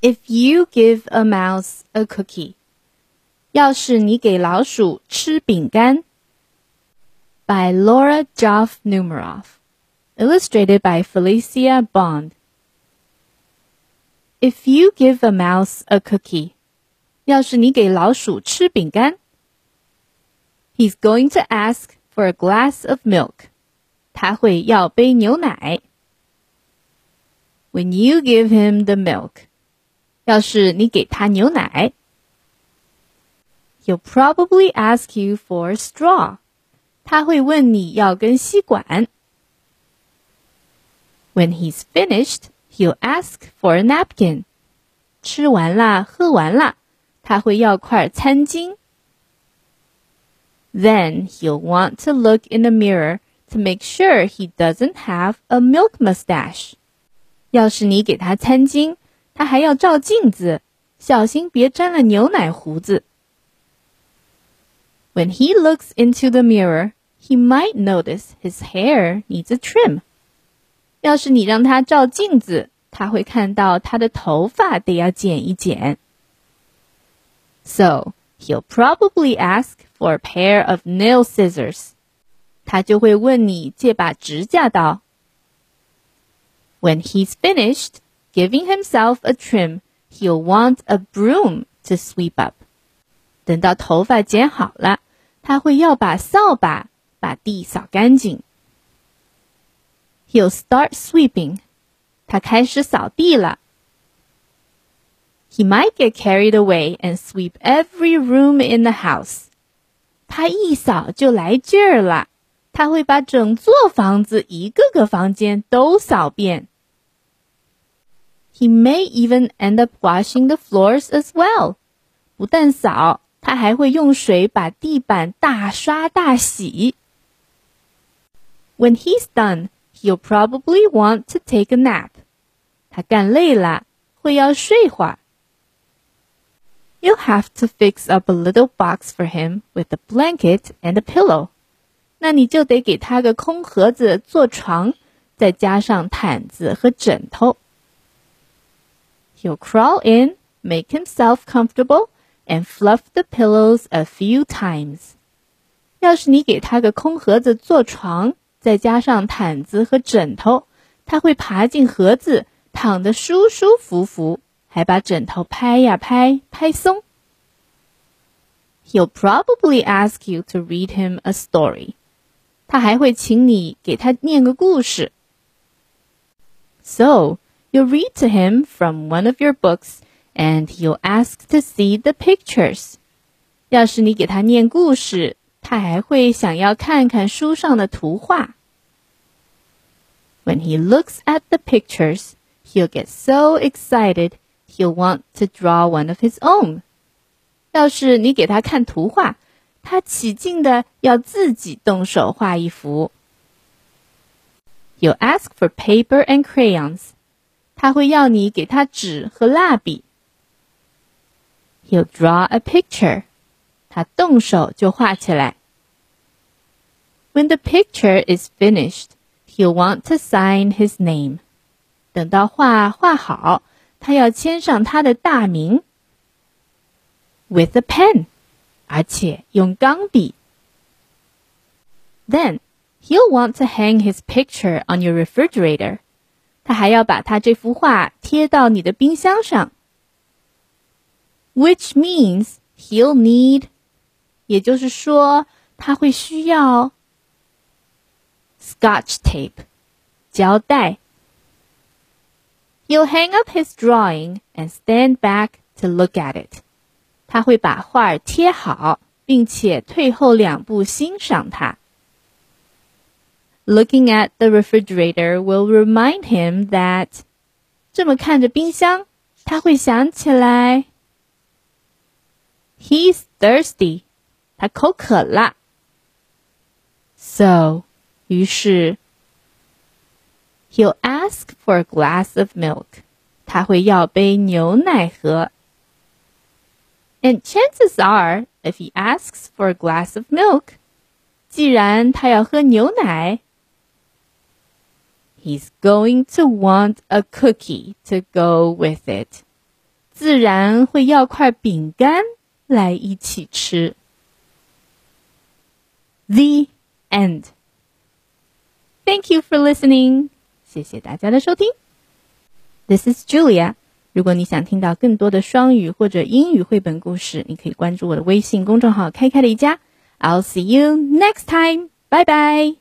If you give a mouse a cookie，要是你给老鼠吃饼干。By Laura Joffe Numeroff, illustrated by Felicia Bond. If you give a mouse a cookie，要是你给老鼠吃饼干。He's going to ask for a glass of milk，他会要杯牛奶。When you give him the milk。要是你给他牛奶，He'll probably ask you for a straw。他会问你要根吸管。When he's finished, he'll ask for a napkin。吃完啦，喝完啦，他会要块餐巾。Then he'll want to look in the mirror to make sure he doesn't have a milk mustache. 要是你给他餐巾， 他还要照镜子，小心别沾了牛奶胡子。When he looks into the mirror, he might notice his hair needs a trim. 要是你让他照镜子，他会看到他的头发得要剪一剪。So he'll probably ask for a pair of nail scissors. 他就会问你借把指甲刀。When he's finished giving himself a trim, he'll want a broom to sweep up. 等到头发剪好了，他会要把扫把把地扫干净。He'll start sweeping. 他开始扫地了。He might get carried away and sweep every room in the house. 他一扫就来劲儿了。他会把整座房子一个个房间都扫遍。 He may even end up washing the floors as well。不但扫，他还会用水把地板大刷大洗。When he's done, he'll probably want to take a nap。他干累了，会要睡会儿。You'll have to fix up a little box for him with a blanket and a pillow. 那你就得给他个空盒子做床，再加上毯子和枕头。 He'll crawl in, make himself comfortable, and fluff the pillows a few times. 要是你给他个空盒子做床，再加上毯子和枕头，他会爬进盒子，躺得舒舒服服，还把枕头拍呀拍，拍松。He'll probably ask you to read him a story. 他还会请你给他念个故事。So you read to him from one of your books, and he'll ask to see the pictures. 要是你给他念故事，他还会想要看看书上的图画。When he looks at the pictures, he'll get so excited he'll want to draw one of his own. 要是你给他看图画，他起劲的要自己动手画一幅。You ask for paper and crayons， 他会要你给他纸和蜡笔。He'll draw a picture，他动手就画起来。When the picture is finished, he'll want to sign his name。等到画画好，他要签上他的大名。With a pen。而且用钢笔。Then he'll want to hang his picture on your refrigerator。 他还要把他这幅画贴到你的冰箱上。Which means he'll need，也就是说他会需要 Scotch tape，胶带。He'll hang up his drawing and stand back to look at it. 他会把画贴好，并且退后两步欣赏它。 Looking at the refrigerator will remind him that 这么看着冰箱，他会想起来 He's thirsty，他口渴了。So，于是 He'll ask for a glass of milk，他会要杯牛奶喝。And chances are, if he asks for a glass of milk, 既然他要喝牛奶, he's going to want a cookie to go with it. 自然会要块饼干来一起吃。The end. Thank you for listening. 谢谢大家的收听。This is Julia. 如果你想听到更多的双语或者英语绘本故事，你可以关注我的微信公众号“开开的一家”。I'll see you next time. Bye bye.